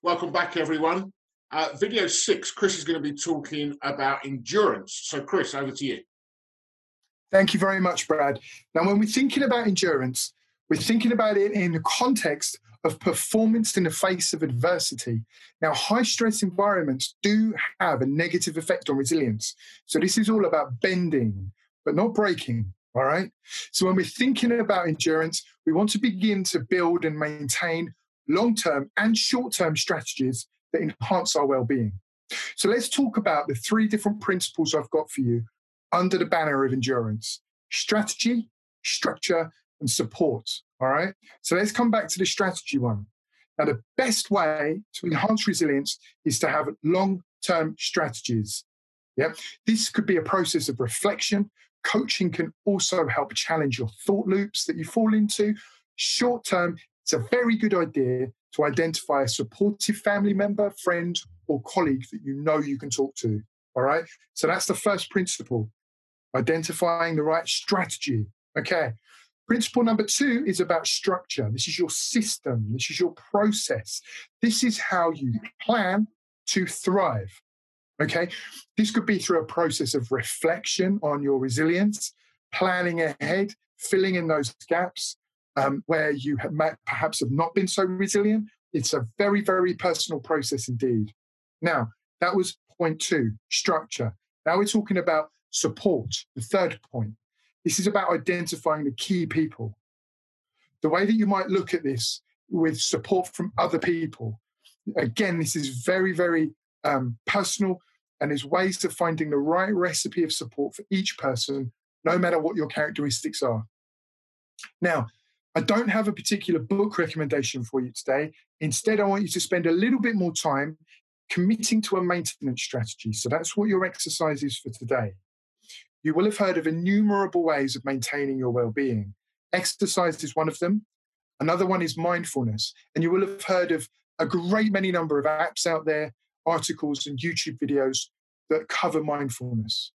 Welcome back, everyone. Uh, video six, Chris is going to be talking about endurance. So, Chris, over to you. Thank you very much, Brad. Now, when we're thinking about endurance, we're thinking about it in the context of performance in the face of adversity. Now, high stress environments do have a negative effect on resilience. So, this is all about bending, but not breaking. All right. So, when we're thinking about endurance, we want to begin to build and maintain long term and short term strategies that enhance our well being. So, let's talk about the three different principles I've got for you under the banner of endurance strategy, structure, and support. All right. So let's come back to the strategy one. Now, the best way to enhance resilience is to have long term strategies. Yeah. This could be a process of reflection. Coaching can also help challenge your thought loops that you fall into. Short term, it's a very good idea to identify a supportive family member, friend, or colleague that you know you can talk to. All right. So that's the first principle identifying the right strategy. Okay. Principle number two is about structure. This is your system, this is your process. This is how you plan to thrive. Okay. This could be through a process of reflection on your resilience, planning ahead, filling in those gaps um, where you have perhaps have not been so resilient. It's a very, very personal process indeed. Now, that was point two structure. Now we're talking about support, the third point. This is about identifying the key people. The way that you might look at this with support from other people, again, this is very, very um, personal and there's ways to finding the right recipe of support for each person, no matter what your characteristics are. Now, I don't have a particular book recommendation for you today. Instead, I want you to spend a little bit more time committing to a maintenance strategy. So that's what your exercise is for today. You will have heard of innumerable ways of maintaining your well being. Exercise is one of them. Another one is mindfulness. And you will have heard of a great many number of apps out there, articles, and YouTube videos that cover mindfulness.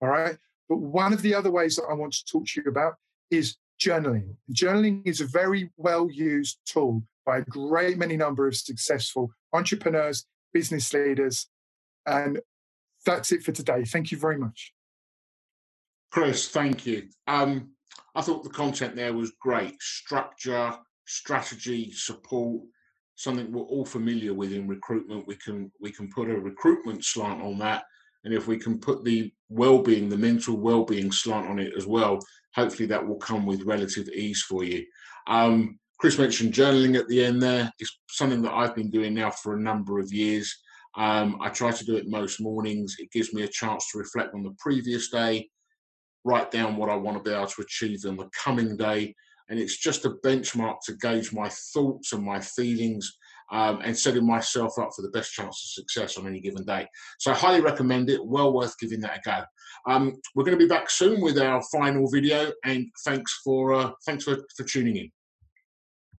All right. But one of the other ways that I want to talk to you about is journaling. Journaling is a very well used tool by a great many number of successful entrepreneurs, business leaders. And that's it for today. Thank you very much. Chris, thank you. Um, I thought the content there was great. Structure, strategy, support, something we're all familiar with in recruitment. We can we can put a recruitment slant on that, and if we can put the well-being, the mental well-being slant on it as well, hopefully that will come with relative ease for you. Um, Chris mentioned journaling at the end there. It's something that I've been doing now for a number of years. Um, I try to do it most mornings. It gives me a chance to reflect on the previous day, write down what I want to be able to achieve in the coming day. And it's just a benchmark to gauge my thoughts and my feelings um, and setting myself up for the best chance of success on any given day. So I highly recommend it. Well worth giving that a go. Um, we're going to be back soon with our final video, and thanks for uh, thanks for, for tuning in.